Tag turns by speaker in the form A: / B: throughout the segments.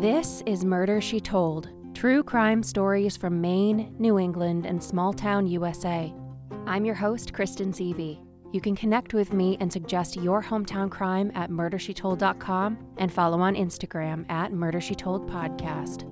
A: This is Murder She Told true crime stories from Maine, New England, and small town USA. I'm your host, Kristen Seavey. You can connect with me and suggest your hometown crime at murdershetold.com and follow on Instagram at Murder She Told Podcast.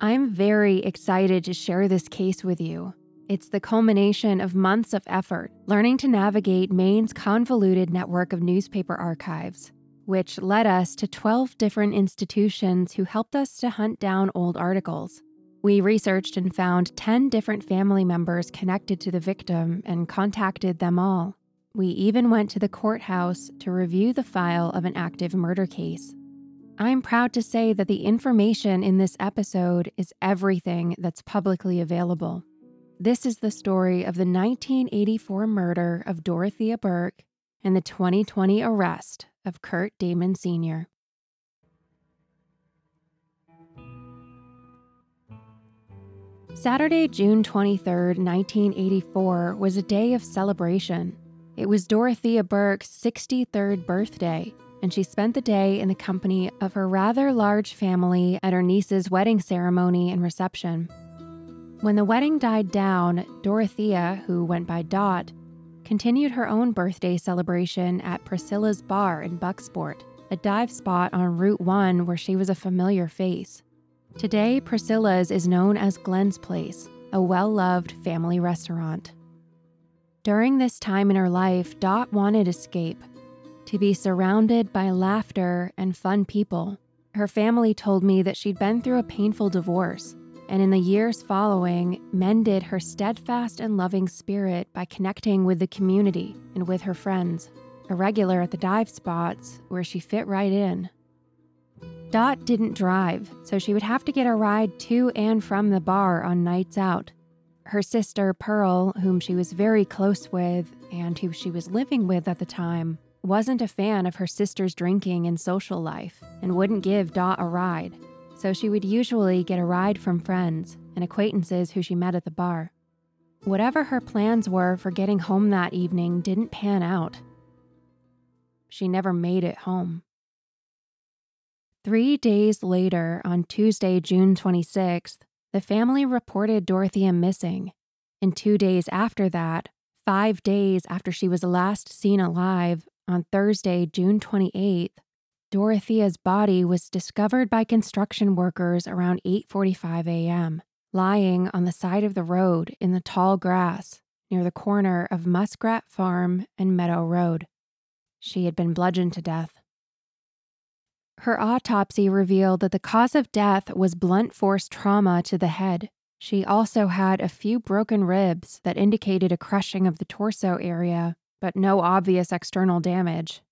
A: I'm very excited to share this case with you. It's the culmination of months of effort learning to navigate Maine's convoluted network of newspaper archives which led us to 12 different institutions who helped us to hunt down old articles. We researched and found 10 different family members connected to the victim and contacted them all. We even went to the courthouse to review the file of an active murder case. I'm proud to say that the information in this episode is everything that's publicly available. This is the story of the 1984 murder of Dorothea Burke and the 2020 arrest of Kirt Damon Sr. Saturday, June 23, 1984, was a day of celebration. It was Dorothea Burke's 63rd birthday, and she spent the day in the company of her rather large family at her niece's wedding ceremony and reception. When the wedding died down, Dorothea, who went by Dot, continued her own birthday celebration at Priscilla's Bar in Bucksport, a dive spot on Route 1 where she was a familiar face. Today, Priscilla's is known as Glenn's Place, a well loved family restaurant. During this time in her life, Dot wanted escape, to be surrounded by laughter and fun people. Her family told me that she'd been through a painful divorce and in the years following, mended her steadfast and loving spirit by connecting with the community and with her friends, a regular at the dive spots where she fit right in. Dot didn't drive, so she would have to get a ride to and from the bar on nights out. Her sister, Pearl, whom she was very close with and who she was living with at the time, wasn't a fan of her sister's drinking and social life and wouldn't give Dot a ride so she would usually get a ride from friends and acquaintances who she met at the bar. Whatever her plans were for getting home that evening didn't pan out. She never made it home. Three days later, on Tuesday, June 26th, the family reported Dorothea missing. And two days after that, five days after she was last seen alive, on Thursday, June 28th, Dorothea's body was discovered by construction workers around 8:45 a.m., lying on the side of the road in the tall grass near the corner of Muskrat Farm and Meadow Road. She had been bludgeoned to death. Her autopsy revealed that the cause of death was blunt force trauma to the head. She also had a few broken ribs that indicated a crushing of the torso area, but no obvious external damage.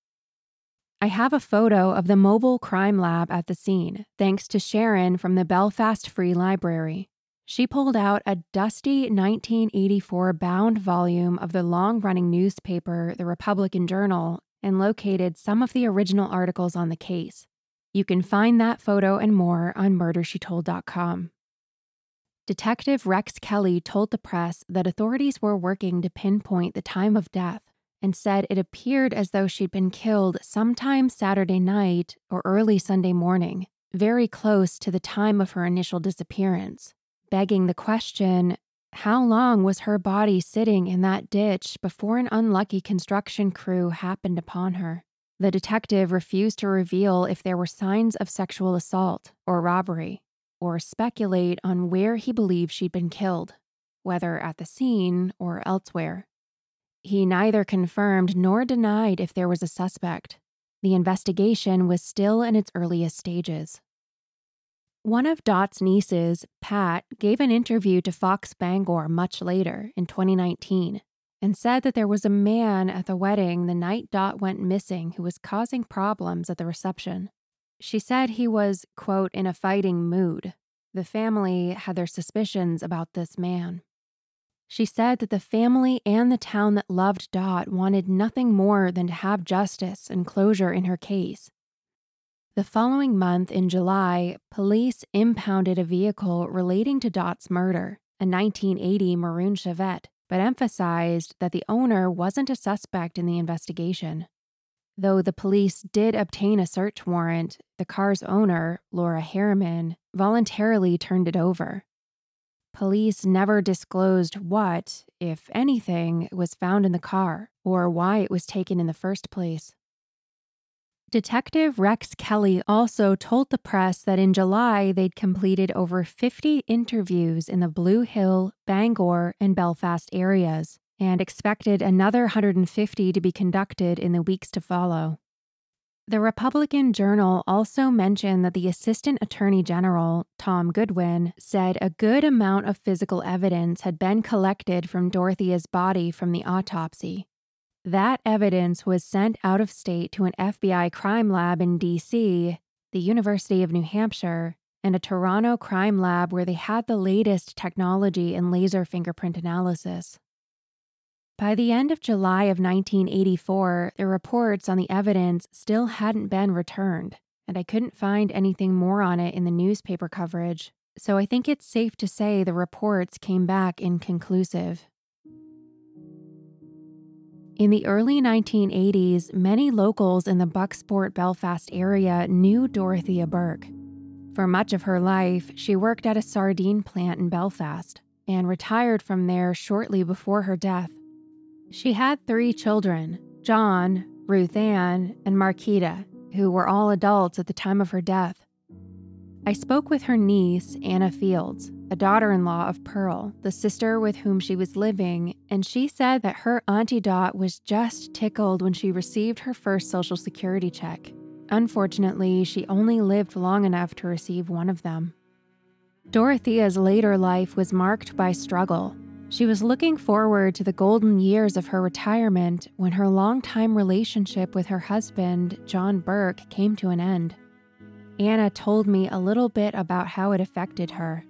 A: I have a photo of the mobile crime lab at the scene, thanks to Sharon from the Belfast Free Library. She pulled out a dusty 1984 bound volume of the long running newspaper, The Republican Journal, and located some of the original articles on the case. You can find that photo and more on murdershetold.com. Detective Rex Kelly told the press that authorities were working to pinpoint the time of death and said it appeared as though she'd been killed sometime Saturday night or early Sunday morning, very close to the time of her initial disappearance, begging the question how long was her body sitting in that ditch before an unlucky construction crew happened upon her? The detective refused to reveal if there were signs of sexual assault or robbery, or speculate on where he believed she'd been killed, whether at the scene or elsewhere. He neither confirmed nor denied if there was a suspect. The investigation was still in its earliest stages. One of Dot's nieces, Pat, gave an interview to Fox Bangor much later in 2019 and said that there was a man at the wedding the night Dot went missing who was causing problems at the reception. She said he was, quote, in a fighting mood. The family had their suspicions about this man. She said that the family and the town that loved Dot wanted nothing more than to have justice and closure in her case. The following month, in July, police impounded a vehicle relating to Dot's murder, a 1980 maroon Chevette, but emphasized that the owner wasn't a suspect in the investigation. Though the police did obtain a search warrant, the car's owner, Laura Harriman, voluntarily turned it over. Police never disclosed what, if anything, was found in the car or why it was taken in the first place. Detective Rex Kelly also told the press that in July they'd completed over 50 interviews in the Blue Hill, Bangor, and Belfast areas and expected another 150 to be conducted in the weeks to follow. The Republican Journal also mentioned that the Assistant Attorney General, Tom Goodwin, said a good amount of physical evidence had been collected from Dorothea's body from the autopsy, that evidence was sent out of state to an FBI crime lab in DC, the University of New Hampshire, and a Toronto crime lab where they had the latest technology in laser fingerprint analysis. By the end of July of 1984, the reports on the evidence still hadn't been returned, and I couldn't find anything more on it in the newspaper coverage, so I think it's safe to say the reports came back inconclusive. In the early 1980s, many locals in the Bucksport Belfast area knew Dorothea Burke. For much of her life, she worked at a sardine plant in Belfast and retired from there shortly before her death. She had three children John, Ruth Ann, and Marquita, who were all adults at the time of her death. I spoke with her niece, Anna Fields, a daughter in law of Pearl, the sister with whom she was living, and she said that her Auntie Dot was just tickled when she received her first Social Security check. Unfortunately, she only lived long enough to receive one of them. Dorothea's later life was marked by struggle. She was looking forward to the golden years of her retirement when her longtime relationship with her husband, John Burke, came to an end. Anna told me a little bit about how it affected her.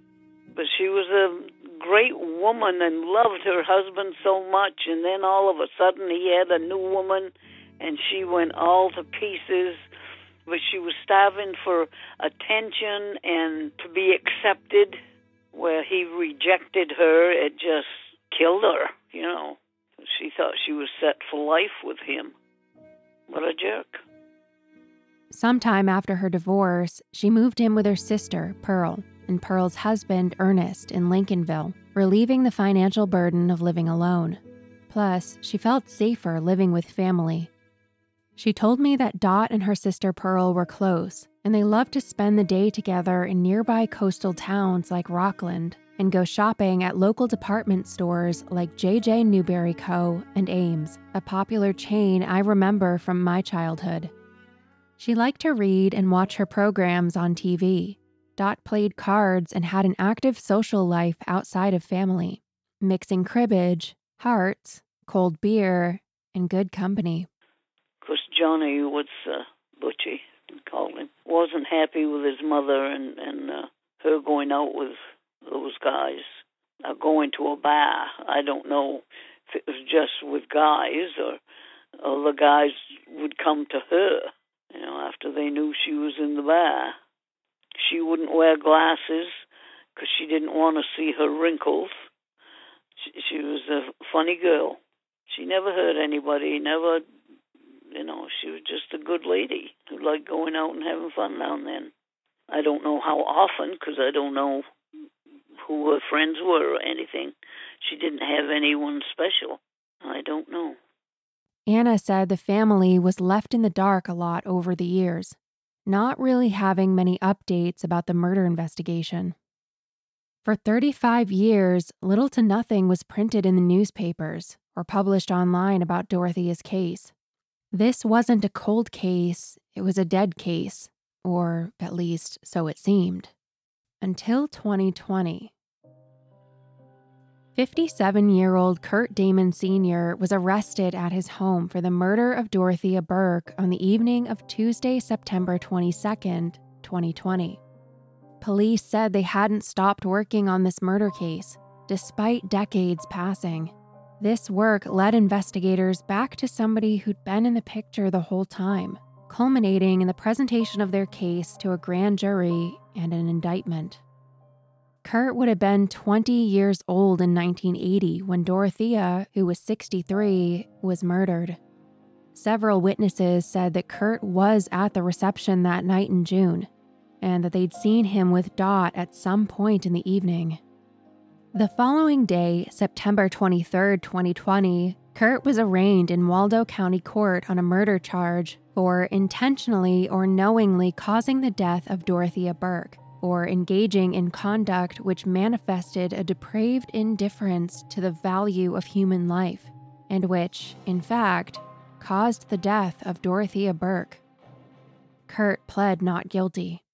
B: But she was a great woman and loved her husband so much, and then all of a sudden he had a new woman, and she went all to pieces. But she was starving for attention and to be accepted. Where he rejected her, it just killed her, you know. She thought she was set for life with him. What a jerk.
A: Sometime after her divorce, she moved in with her sister, Pearl, and Pearl's husband, Ernest, in Lincolnville, relieving the financial burden of living alone. Plus, she felt safer living with family. She told me that Dot and her sister Pearl were close, and they loved to spend the day together in nearby coastal towns like Rockland and go shopping at local department stores like JJ Newberry Co. and Ames, a popular chain I remember from my childhood. She liked to read and watch her programs on TV. Dot played cards and had an active social life outside of family, mixing cribbage, hearts, cold beer, and good company.
B: Johnny was uh, Butchie, called him, wasn't happy with his mother and, and uh, her going out with those guys, uh, going to a bar. I don't know if it was just with guys or, or the guys would come to her you know, after they knew she was in the bar. She wouldn't wear glasses because she didn't want to see her wrinkles. She, she was a funny girl. She never hurt anybody, never, you know, she was just a good lady who liked going out and having fun now and then. I don't know how often because I don't know who her friends were or anything. She didn't have anyone special. I don't know.
A: Anna said the family was left in the dark a lot over the years, not really having many updates about the murder investigation. For 35 years, little to nothing was printed in the newspapers or published online about Dorothea's case. This wasn't a cold case, it was a dead case, or at least so it seemed. Until 2020. 57 year old Kirt Damon Sr. was arrested at his home for the murder of Dorothea Burke on the evening of Tuesday, September 22, 2020. Police said they hadn't stopped working on this murder case, despite decades passing. This work led investigators back to somebody who'd been in the picture the whole time culminating in the presentation of their case to a grand jury and an indictment. Kirt would have been 20 years old in 1980 when Dorothea, who was 63, was murdered. Several witnesses said that Kirt was at the reception that night in June and that they'd seen him with Dot at some point in the evening. The following day, September 23, 2020, Kirt was arraigned in Waldo County Court on a murder charge for intentionally or knowingly causing the death of Dorothea Burke or engaging in conduct which manifested a depraved indifference to the value of human life, and which, in fact, caused the death of Dorothea Burke. Kirt pled not guilty.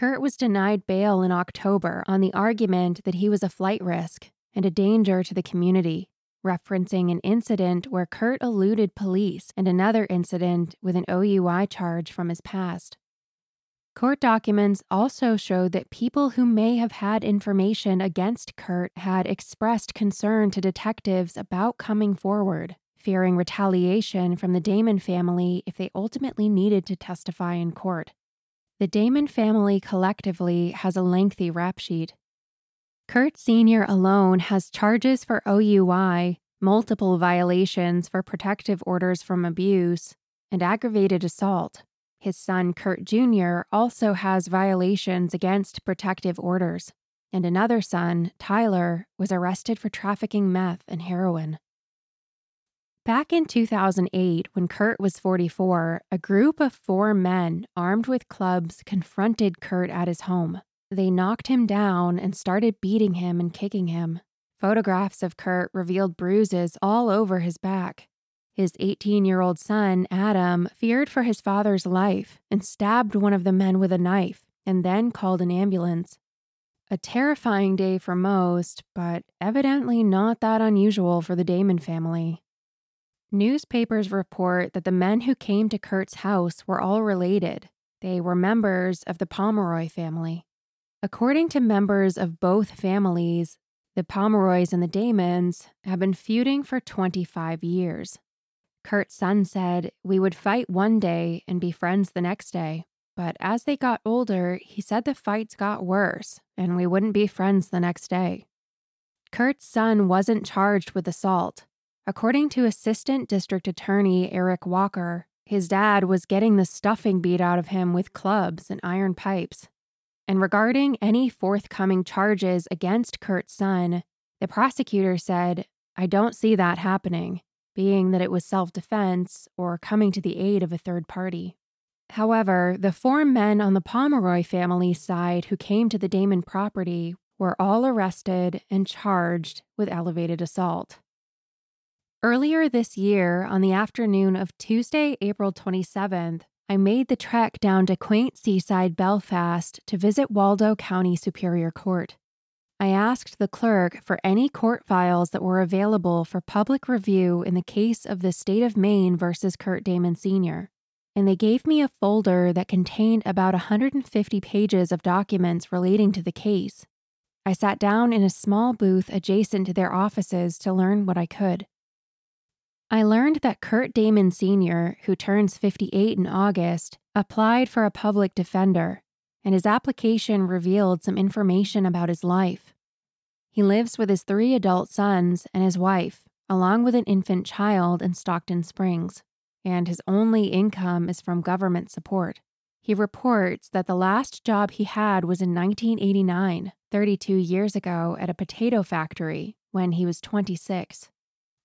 A: Kirt was denied bail in October on the argument that he was a flight risk and a danger to the community, referencing an incident where Kirt eluded police and another incident with an OUI charge from his past. Court documents also showed that people who may have had information against Kirt had expressed concern to detectives about coming forward, fearing retaliation from the Damon family if they ultimately needed to testify in court. The Damon family collectively has a lengthy rap sheet. Kirt Sr. alone has charges for OUI, multiple violations for protective orders from abuse, and aggravated assault. His son, Kirt Jr., also has violations against protective orders, and another son, Tyler, was arrested for trafficking meth and heroin. Back in 2008, when Kirt was 44, a group of four men armed with clubs confronted Kirt at his home. They knocked him down and started beating him and kicking him. Photographs of Kirt revealed bruises all over his back. His 18 year old son, Adam, feared for his father's life and stabbed one of the men with a knife and then called an ambulance. A terrifying day for most, but evidently not that unusual for the Damon family. Newspapers report that the men who came to Kirt's house were all related. They were members of the Pomeroy family. According to members of both families, the Pomeroys and the Damons have been feuding for 25 years. Kirt's son said, We would fight one day and be friends the next day. But as they got older, he said the fights got worse and we wouldn't be friends the next day. Kirt's son wasn't charged with assault, According to Assistant District Attorney Eric Walker, his dad was getting the stuffing beat out of him with clubs and iron pipes. And regarding any forthcoming charges against Kirt's son, the prosecutor said, I don't see that happening, being that it was self defense or coming to the aid of a third party. However, the four men on the Pomeroy family side who came to the Damon property were all arrested and charged with elevated assault. Earlier this year, on the afternoon of Tuesday, April 27th, I made the trek down to quaint seaside Belfast to visit Waldo County Superior Court. I asked the clerk for any court files that were available for public review in the case of the state of Maine versus Kirt Damon Sr., and they gave me a folder that contained about 150 pages of documents relating to the case. I sat down in a small booth adjacent to their offices to learn what I could. I learned that Kirt Damon Sr., who turns 58 in August, applied for a public defender, and his application revealed some information about his life. He lives with his three adult sons and his wife, along with an infant child in Stockton Springs, and his only income is from government support. He reports that the last job he had was in 1989, 32 years ago, at a potato factory when he was 26.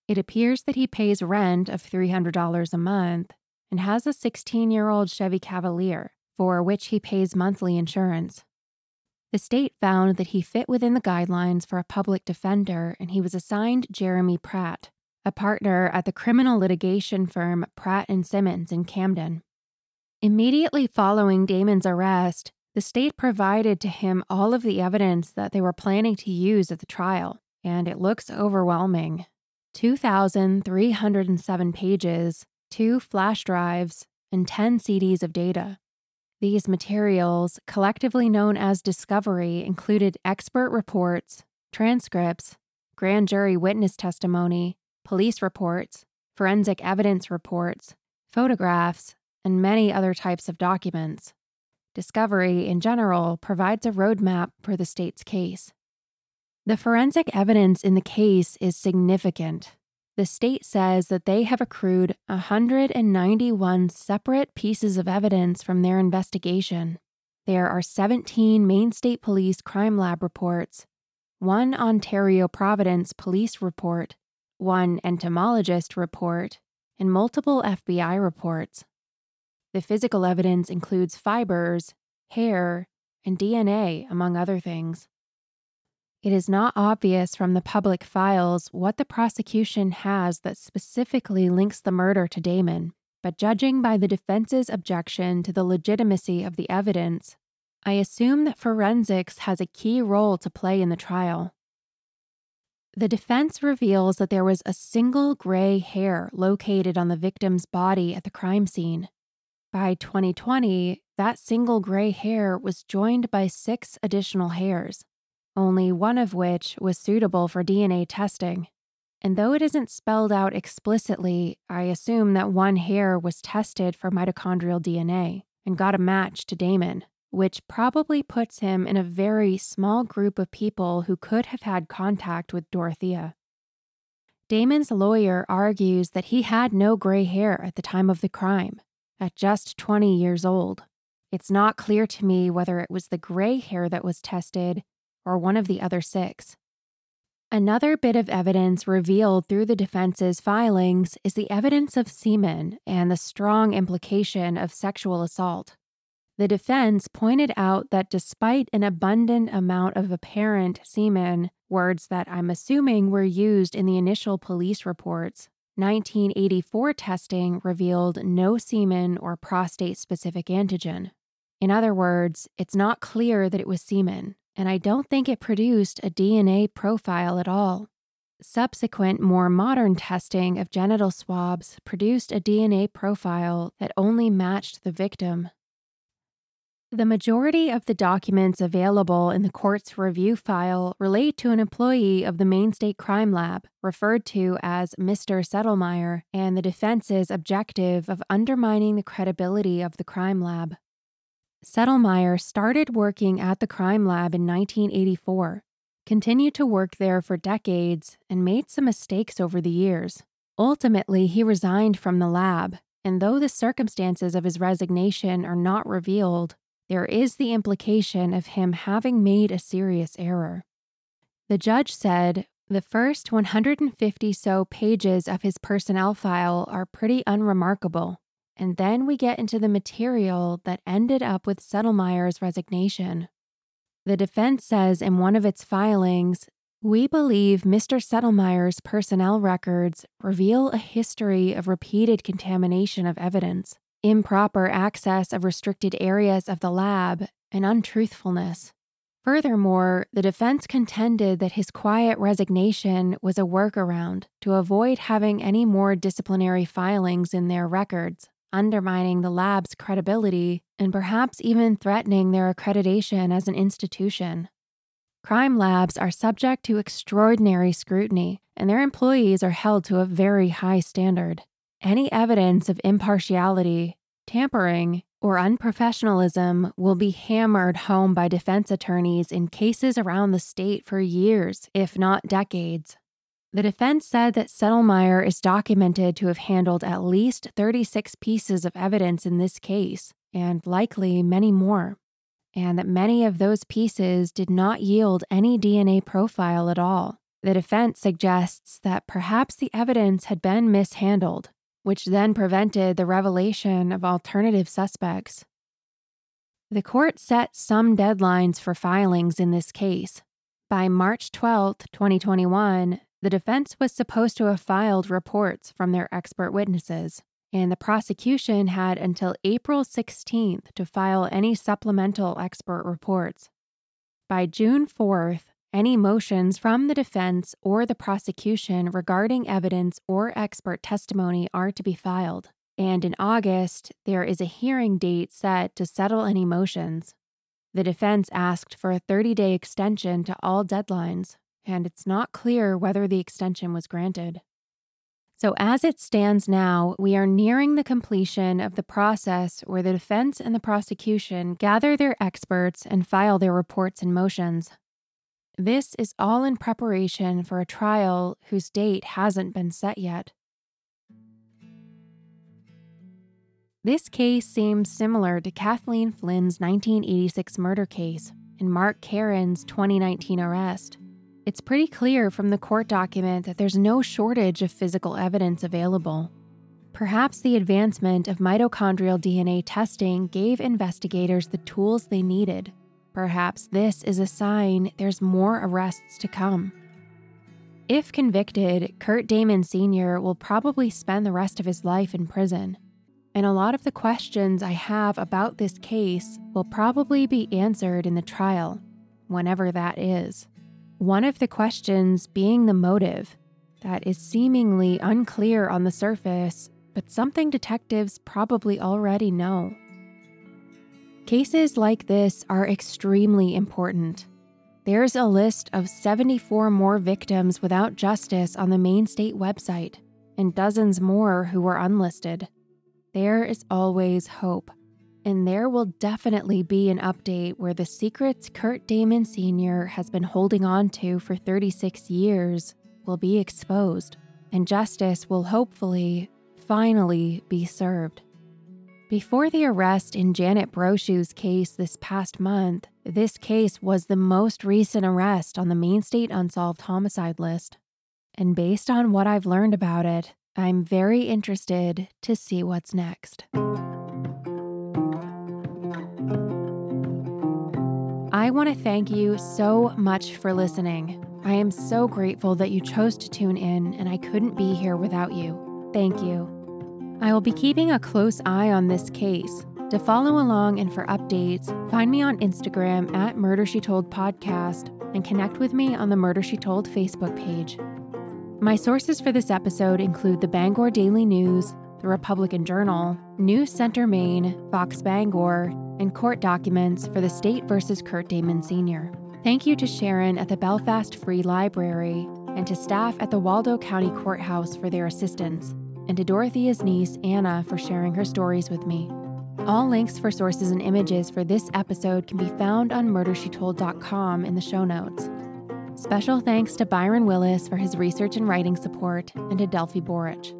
A: It appears that he pays rent of $300 a month and has a 16 year old Chevy Cavalier, for which he pays monthly insurance. The state found that he fit within the guidelines for a public defender and he was assigned Jeremy Pratt, a partner at the criminal litigation firm Pratt and Simmons in Camden. Immediately following Damon's arrest, the state provided to him all of the evidence that they were planning to use at the trial, and it looks overwhelming. 2,307 pages, two flash drives, and 10 CDs of data. These materials, collectively known as Discovery, included expert reports, transcripts, grand jury witness testimony, police reports, forensic evidence reports, photographs, and many other types of documents. Discovery, in general, provides a roadmap for the state's case. The forensic evidence in the case is significant. The state says that they have accrued 191 separate pieces of evidence from their investigation. There are 17 Maine State Police Crime Lab reports, one Ontario Provincial Police report, one entomologist report, and multiple FBI reports. The physical evidence includes fibers, hair, and DNA, among other things. It is not obvious from the public files what the prosecution has that specifically links the murder to Damon, but judging by the defense's objection to the legitimacy of the evidence, I assume that forensics has a key role to play in the trial. The defense reveals that there was a single gray hair located on the victim's body at the crime scene. By 2020, that single gray hair was joined by six additional hairs only one of which was suitable for DNA testing. And though it isn't spelled out explicitly, I assume that one hair was tested for mitochondrial DNA and got a match to Damon, which probably puts him in a very small group of people who could have had contact with Dorothea. Damon's lawyer argues that he had no gray hair at the time of the crime, at just 20 years old. It's not clear to me whether it was the gray hair that was tested or one of the other six. Another bit of evidence revealed through the defense's filings is the evidence of semen and the strong implication of sexual assault. The defense pointed out that despite an abundant amount of apparent semen, words that I'm assuming were used in the initial police reports, 1984 testing revealed no semen or prostate specific antigen. In other words, it's not clear that it was semen, and I don't think it produced a DNA profile at all. Subsequent, more modern testing of genital swabs produced a DNA profile that only matched the victim. The majority of the documents available in the court's review file relate to an employee of the Maine State Crime Lab, referred to as Mr. Settlemyre, and the defense's objective of undermining the credibility of the crime lab. Settlemyre started working at the crime lab in 1984, continued to work there for decades, and made some mistakes over the years. Ultimately, he resigned from the lab, and though the circumstances of his resignation are not revealed, there is the implication of him having made a serious error. The judge said the first 150 so pages of his personnel file are pretty unremarkable. And then we get into the material that ended up with Settlemyre's resignation. The defense says in one of its filings, we believe Mr. Settlemyre's personnel records reveal a history of repeated contamination of evidence, improper access of restricted areas of the lab, and untruthfulness. Furthermore, the defense contended that his quiet resignation was a workaround to avoid having any more disciplinary filings in their records undermining the lab's credibility and perhaps even threatening their accreditation as an institution. Crime labs are subject to extraordinary scrutiny, and their employees are held to a very high standard. Any evidence of impartiality, tampering, or unprofessionalism will be hammered home by defense attorneys in cases around the state for years, if not decades. The defense said that Settlemyre is documented to have handled at least 36 pieces of evidence in this case, and likely many more, and that many of those pieces did not yield any DNA profile at all. The defense suggests that perhaps the evidence had been mishandled, which then prevented the revelation of alternative suspects. The court set some deadlines for filings in this case. By March 12, 2021, the defense was supposed to have filed reports from their expert witnesses, and the prosecution had until April 16th to file any supplemental expert reports. By June 4th, any motions from the defense or the prosecution regarding evidence or expert testimony are to be filed. And in August, there is a hearing date set to settle any motions. The defense asked for a 30 day extension to all deadlines, and it's not clear whether the extension was granted. So, as it stands now, we are nearing the completion of the process where the defense and the prosecution gather their experts and file their reports and motions. This is all in preparation for a trial whose date hasn't been set yet. This case seems similar to Kathleen Flynn's 1986 murder case and Mark Karen's 2019 arrest. It's pretty clear from the court document that there's no shortage of physical evidence available. Perhaps the advancement of mitochondrial DNA testing gave investigators the tools they needed. Perhaps this is a sign there's more arrests to come. If convicted, Kirt Damon Sr. will probably spend the rest of his life in prison. And a lot of the questions I have about this case will probably be answered in the trial, whenever that is. One of the questions being the motive, that is seemingly unclear on the surface, but something detectives probably already know. Cases like this are extremely important. There's a list of 74 more victims without justice on the Maine state website, and dozens more who were unlisted. There is always hope and there will definitely be an update where the secrets Kirt Damon Sr. has been holding on to for 36 years will be exposed, and justice will hopefully, finally be served. Before the arrest in Janet Brochu's case this past month, this case was the most recent arrest on the Maine State Unsolved Homicide list. And based on what I've learned about it, I'm very interested to see what's next. I want to thank you so much for listening. I am so grateful that you chose to tune in, and I couldn't be here without you. Thank you. I will be keeping a close eye on this case. To follow along and for updates, find me on Instagram at Murder She Told Podcast and connect with me on the Murder She Told Facebook page. My sources for this episode include the Bangor Daily News, the Republican Journal, News Center Maine, Fox Bangor, and court documents for the state versus Kirt Damon Sr. Thank you to Sharon at the Belfast Free Library and to staff at the Waldo County Courthouse for their assistance, and to Dorothea's niece, Anna, for sharing her stories with me. All links for sources and images for this episode can be found on murdershetold.com in the show notes. Special thanks to Byron Willis for his research and writing support, and to Delphi Borich.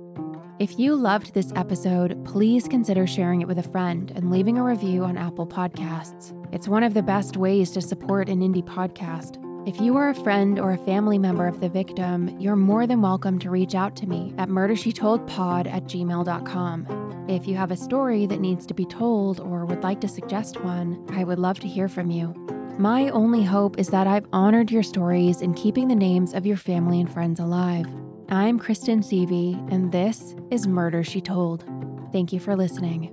A: If you loved this episode, please consider sharing it with a friend and leaving a review on Apple Podcasts. It's one of the best ways to support an indie podcast. If you are a friend or a family member of the victim, you're more than welcome to reach out to me at murdershetoldpod at gmail.com. If you have a story that needs to be told or would like to suggest one, I would love to hear from you. My only hope is that I've honored your stories in keeping the names of your family and friends alive. I'm Kristen Seavey, and this is Murder She Told. Thank you for listening.